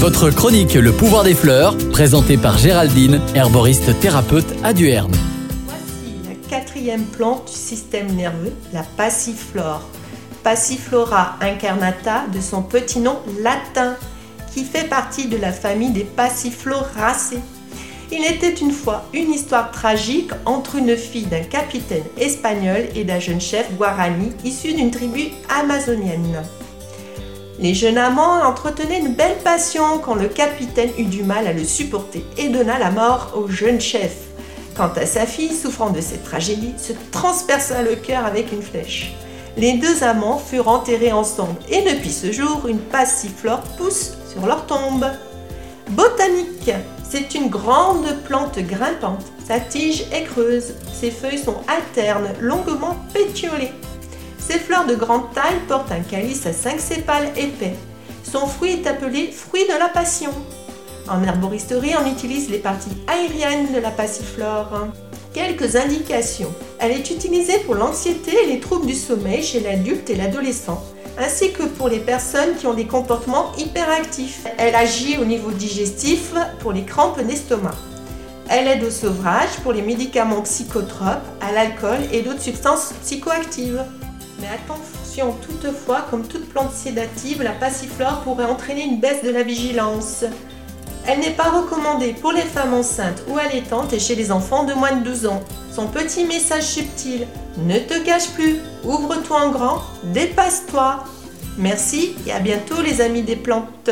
Votre chronique Le pouvoir des fleurs, présentée par Géraldine, herboriste thérapeute à Duerne. Voici la quatrième plante du système nerveux, la passiflore. Passiflora incarnata de son petit nom latin, qui fait partie de la famille des passifloracées. Il était une fois une histoire tragique entre une fille d'un capitaine espagnol et d'un jeune chef guarani issu d'une tribu amazonienne. Les jeunes amants entretenaient une belle passion quand le capitaine eut du mal à le supporter et donna la mort au jeune chef. Quant à sa fille, souffrant de cette tragédie, se transperça le cœur avec une flèche. Les deux amants furent enterrés ensemble et depuis ce jour, une passiflore pousse sur leur tombe. Botanique c'est une grande plante grimpante. Sa tige est creuse. Ses feuilles sont alternes, longuement pétiolées. Ses fleurs de grande taille portent un calice à cinq sépales épais. Son fruit est appelé fruit de la passion. En herboristerie, on utilise les parties aériennes de la passiflore. Quelques indications. Elle est utilisée pour l'anxiété et les troubles du sommeil chez l'adulte et l'adolescent ainsi que pour les personnes qui ont des comportements hyperactifs. Elle agit au niveau digestif pour les crampes d'estomac. Elle aide au sevrage pour les médicaments psychotropes, à l'alcool et d'autres substances psychoactives. Mais attention toutefois, comme toute plante sédative, la passiflore pourrait entraîner une baisse de la vigilance. Elle n'est pas recommandée pour les femmes enceintes ou allaitantes et chez les enfants de moins de 12 ans. Son petit message subtil ne te cache plus, ouvre-toi en grand, dépasse-toi. Merci et à bientôt les amis des plantes.